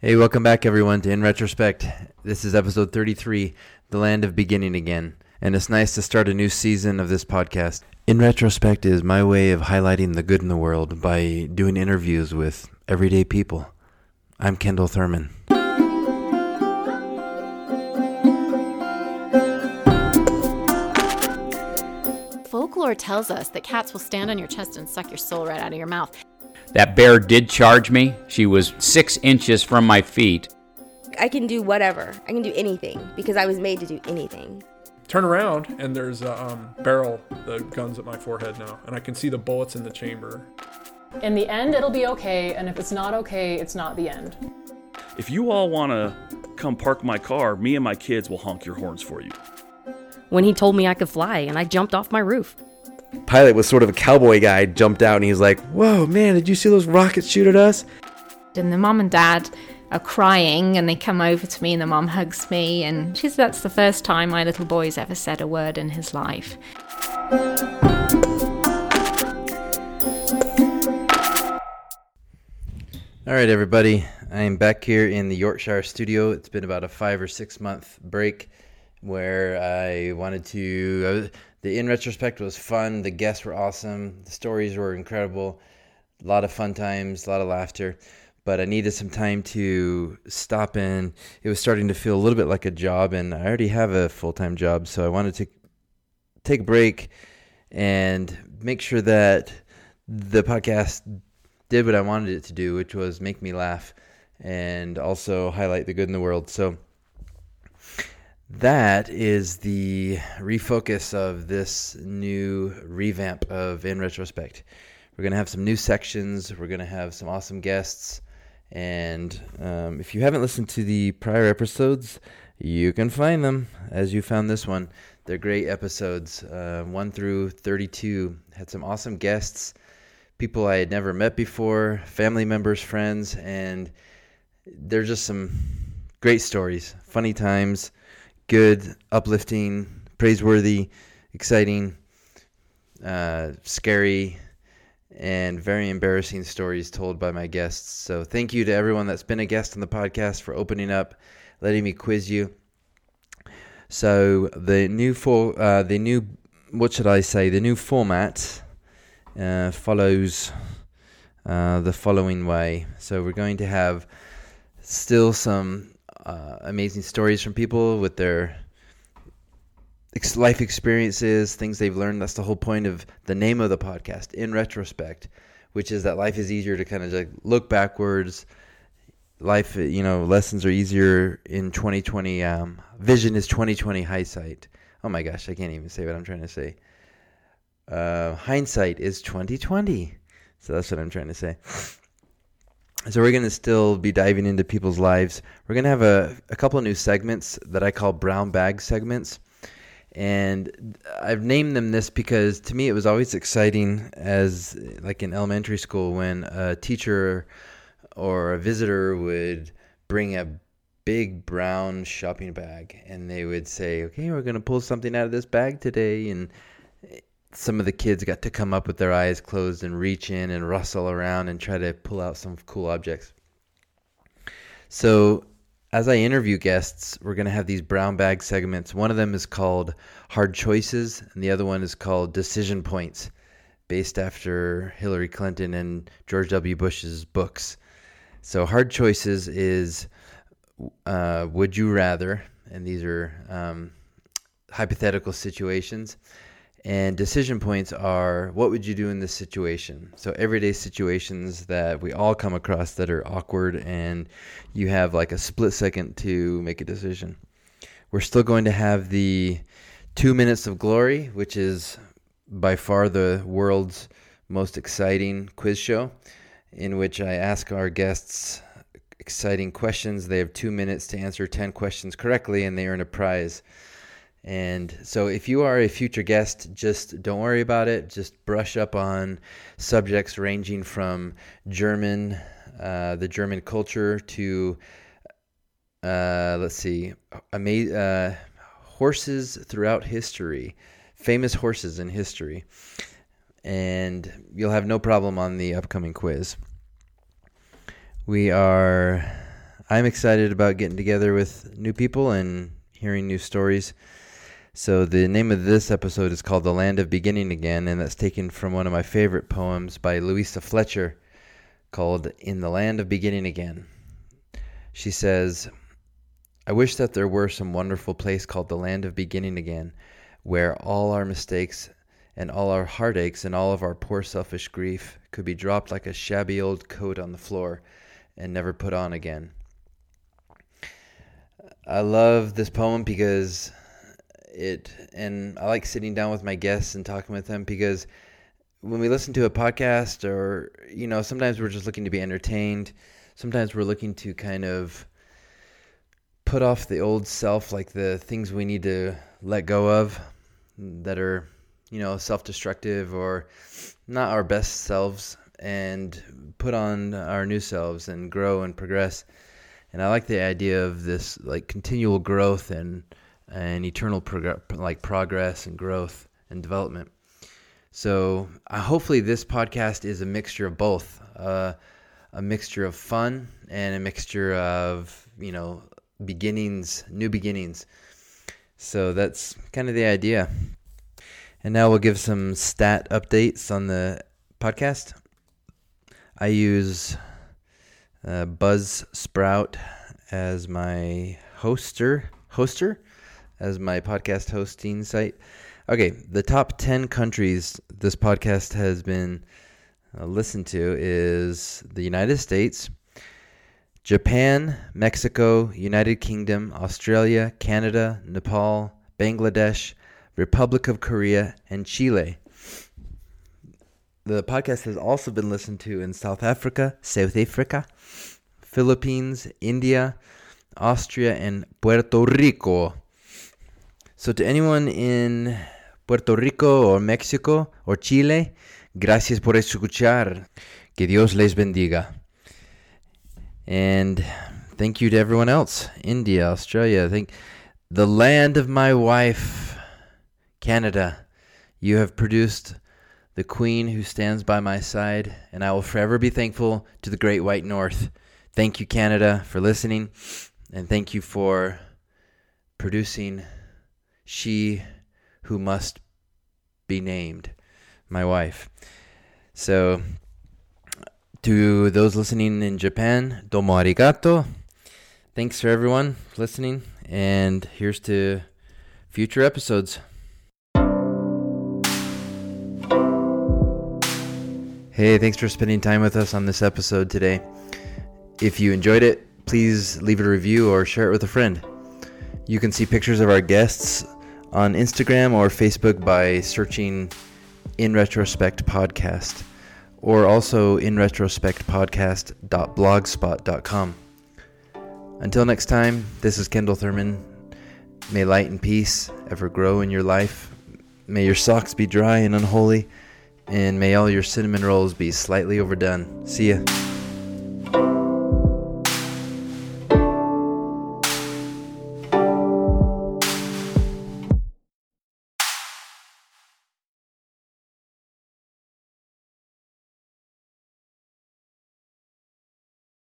Hey, welcome back, everyone, to In Retrospect. This is episode 33, The Land of Beginning Again. And it's nice to start a new season of this podcast. In Retrospect is my way of highlighting the good in the world by doing interviews with everyday people. I'm Kendall Thurman. Folklore tells us that cats will stand on your chest and suck your soul right out of your mouth. That bear did charge me. She was six inches from my feet. I can do whatever. I can do anything because I was made to do anything. Turn around and there's a um, barrel, the gun's at my forehead now, and I can see the bullets in the chamber. In the end, it'll be okay, and if it's not okay, it's not the end. If you all want to come park my car, me and my kids will honk your horns for you. When he told me I could fly, and I jumped off my roof. Pilot was sort of a cowboy guy, jumped out and he's like, Whoa, man, did you see those rockets shoot at us? And the mom and dad are crying and they come over to me and the mom hugs me and she's that's the first time my little boy's ever said a word in his life. All right, everybody. I am back here in the Yorkshire studio. It's been about a five or six month break where I wanted to. Uh, the in retrospect was fun. The guests were awesome. The stories were incredible. A lot of fun times, a lot of laughter. But I needed some time to stop in. It was starting to feel a little bit like a job, and I already have a full time job, so I wanted to take a break and make sure that the podcast did what I wanted it to do, which was make me laugh and also highlight the good in the world. So that is the refocus of this new revamp of In Retrospect. We're going to have some new sections, we're going to have some awesome guests. And um, if you haven't listened to the prior episodes, you can find them as you found this one. They're great episodes, uh, 1 through 32. Had some awesome guests, people I had never met before, family members, friends, and they're just some great stories, funny times, good, uplifting, praiseworthy, exciting, uh, scary, and very embarrassing stories told by my guests. So thank you to everyone that's been a guest on the podcast for opening up, letting me quiz you. So the new for uh, the new what should I say? The new format uh, follows uh, the following way. So we're going to have still some uh, amazing stories from people with their ex- life experiences, things they've learned. That's the whole point of the name of the podcast, in retrospect, which is that life is easier to kind of like look backwards. Life, you know, lessons are easier in 2020. Um, vision is 2020 hindsight. Oh my gosh, I can't even say what I'm trying to say. Uh, hindsight is 2020. So that's what I'm trying to say. So we're going to still be diving into people's lives. We're going to have a, a couple of new segments that I call brown bag segments. And I've named them this because to me it was always exciting as like in elementary school when a teacher or a visitor would bring a big brown shopping bag and they would say, "Okay, we're going to pull something out of this bag today." And some of the kids got to come up with their eyes closed and reach in and rustle around and try to pull out some cool objects. So, as I interview guests, we're going to have these brown bag segments. One of them is called Hard Choices, and the other one is called Decision Points, based after Hillary Clinton and George W. Bush's books. So, Hard Choices is uh, Would You Rather, and these are um, hypothetical situations. And decision points are what would you do in this situation? So, everyday situations that we all come across that are awkward, and you have like a split second to make a decision. We're still going to have the two minutes of glory, which is by far the world's most exciting quiz show, in which I ask our guests exciting questions. They have two minutes to answer 10 questions correctly, and they earn a prize. And so, if you are a future guest, just don't worry about it. Just brush up on subjects ranging from German, uh, the German culture, to uh, let's see, ama- uh, horses throughout history, famous horses in history. And you'll have no problem on the upcoming quiz. We are I'm excited about getting together with new people and hearing new stories. So, the name of this episode is called The Land of Beginning Again, and that's taken from one of my favorite poems by Louisa Fletcher called In the Land of Beginning Again. She says, I wish that there were some wonderful place called the Land of Beginning Again, where all our mistakes and all our heartaches and all of our poor selfish grief could be dropped like a shabby old coat on the floor and never put on again. I love this poem because it, and I like sitting down with my guests and talking with them because when we listen to a podcast or, you know, sometimes we're just looking to be entertained. Sometimes we're looking to kind of put off the old self, like the things we need to let go of that are, you know, self destructive or not our best selves and put on our new selves and grow and progress. And I like the idea of this like continual growth and and eternal prog- like progress and growth and development. So uh, hopefully this podcast is a mixture of both, uh, a mixture of fun and a mixture of you know beginnings, new beginnings. So that's kind of the idea. And now we'll give some stat updates on the podcast. I use uh, Buzzsprout as my hoster, hoster, as my podcast hosting site. Okay, the top 10 countries this podcast has been uh, listened to is the United States, Japan, Mexico, United Kingdom, Australia, Canada, Nepal, Bangladesh, Republic of Korea, and Chile. The podcast has also been listened to in South Africa, South Africa, Philippines, India, Austria, and Puerto Rico. So, to anyone in Puerto Rico or Mexico or Chile, gracias por escuchar. Que Dios les bendiga. And thank you to everyone else India, Australia. I think the land of my wife, Canada. You have produced the queen who stands by my side, and I will forever be thankful to the great white north. Thank you, Canada, for listening, and thank you for producing she who must be named, my wife. So, to those listening in Japan, domo arigato. Thanks for everyone listening, and here's to future episodes. Hey, thanks for spending time with us on this episode today. If you enjoyed it, please leave it a review or share it with a friend. You can see pictures of our guests on Instagram or Facebook by searching In Retrospect Podcast or also in retrospectpodcast.blogspot.com. Until next time, this is Kendall Thurman. May light and peace ever grow in your life. May your socks be dry and unholy and may all your cinnamon rolls be slightly overdone. See ya.